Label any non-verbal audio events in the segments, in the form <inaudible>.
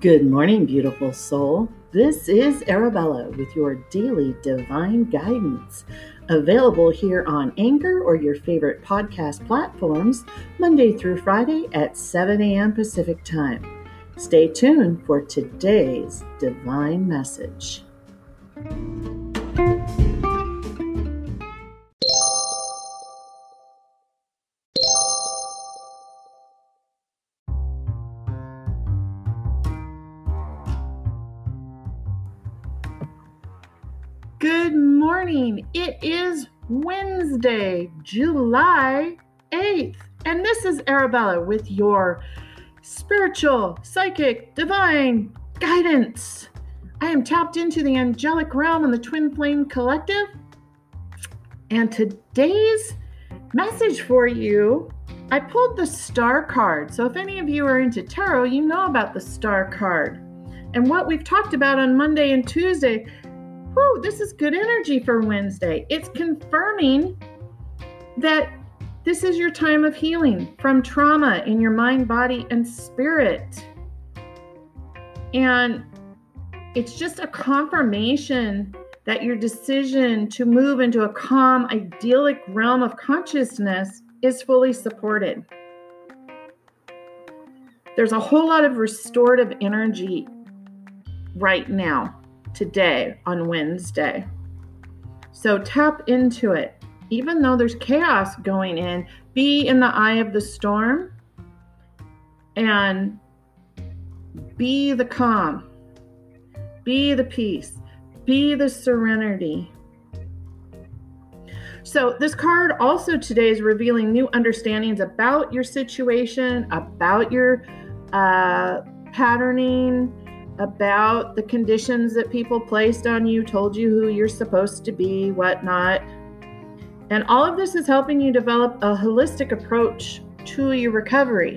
Good morning, beautiful soul. This is Arabella with your daily divine guidance. Available here on Anchor or your favorite podcast platforms, Monday through Friday at 7 a.m. Pacific Time. Stay tuned for today's divine message. Good morning. It is Wednesday, July 8th, and this is Arabella with your spiritual, psychic, divine guidance. I am tapped into the angelic realm and the twin flame collective. And today's message for you, I pulled the star card. So if any of you are into tarot, you know about the star card. And what we've talked about on Monday and Tuesday whew, this is good energy for Wednesday. It's confirming that this is your time of healing from trauma in your mind, body, and spirit. And it's just a confirmation that your decision to move into a calm, idyllic realm of consciousness is fully supported. There's a whole lot of restorative energy right now today on Wednesday. So tap into it. Even though there's chaos going in, be in the eye of the storm and be the calm, be the peace, be the serenity. So, this card also today is revealing new understandings about your situation, about your uh, patterning, about the conditions that people placed on you, told you who you're supposed to be, whatnot. And all of this is helping you develop a holistic approach to your recovery.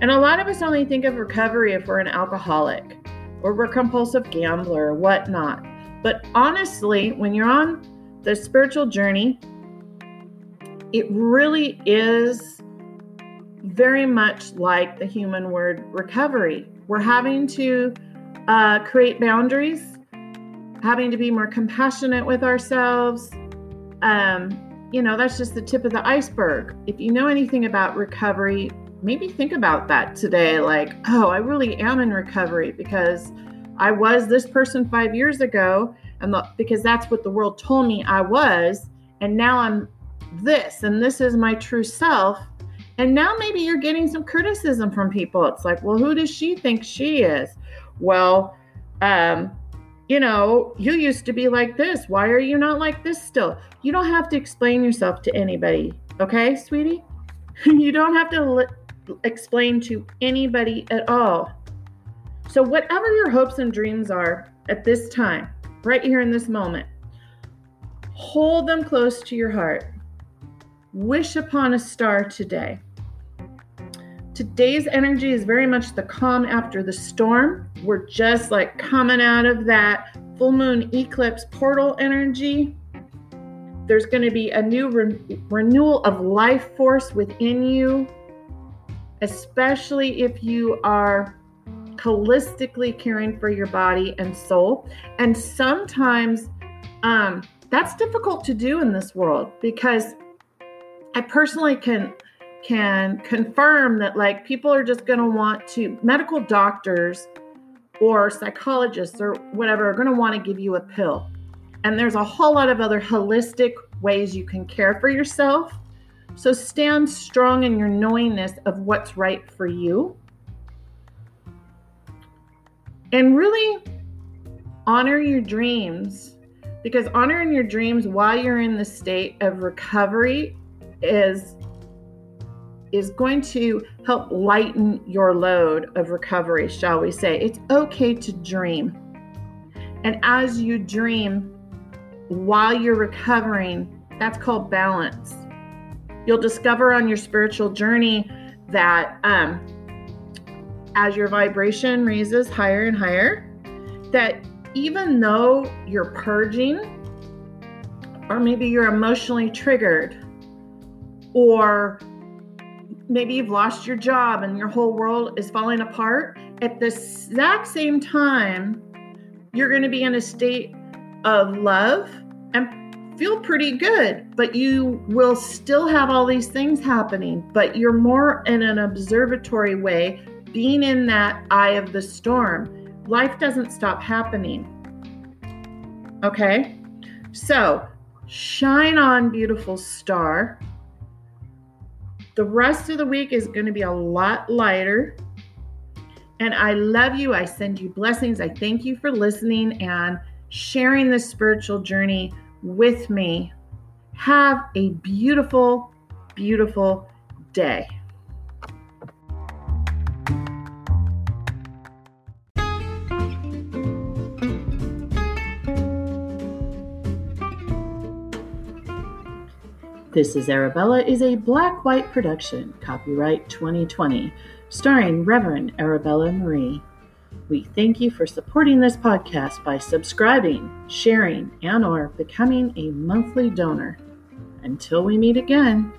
And a lot of us only think of recovery if we're an alcoholic or we're a compulsive gambler or whatnot. But honestly, when you're on the spiritual journey, it really is very much like the human word recovery. We're having to uh, create boundaries, having to be more compassionate with ourselves. Um, you know, that's just the tip of the iceberg. If you know anything about recovery, maybe think about that today. Like, oh, I really am in recovery because I was this person five years ago, and the, because that's what the world told me I was, and now I'm this, and this is my true self. And now maybe you're getting some criticism from people. It's like, well, who does she think she is? Well, um, you know, you used to be like this. Why are you not like this still? You don't have to explain yourself to anybody, okay, sweetie? <laughs> you don't have to li- explain to anybody at all. So, whatever your hopes and dreams are at this time, right here in this moment, hold them close to your heart. Wish upon a star today. Today's energy is very much the calm after the storm. We're just like coming out of that full moon eclipse portal energy. There's going to be a new re- renewal of life force within you, especially if you are holistically caring for your body and soul. And sometimes um, that's difficult to do in this world because I personally can can confirm that like people are just going to want to medical doctors or psychologists or whatever are going to want to give you a pill. And there's a whole lot of other holistic ways you can care for yourself. So stand strong in your knowingness of what's right for you. And really honor your dreams because honoring your dreams while you're in the state of recovery is is going to help lighten your load of recovery, shall we say. It's okay to dream. And as you dream while you're recovering, that's called balance. You'll discover on your spiritual journey that um, as your vibration raises higher and higher, that even though you're purging, or maybe you're emotionally triggered, or maybe you've lost your job and your whole world is falling apart, at the exact same time, you're going to be in a state of love and feel pretty good, but you will still have all these things happening, but you're more in an observatory way, being in that eye of the storm. Life doesn't stop happening. Okay? So, shine on, beautiful star. The rest of the week is going to be a lot lighter. And I love you. I send you blessings. I thank you for listening and sharing this spiritual journey with me. Have a beautiful, beautiful day. This is Arabella is a black white production, copyright 2020 starring Reverend Arabella Marie. We thank you for supporting this podcast by subscribing, sharing, and or becoming a monthly donor. Until we meet again,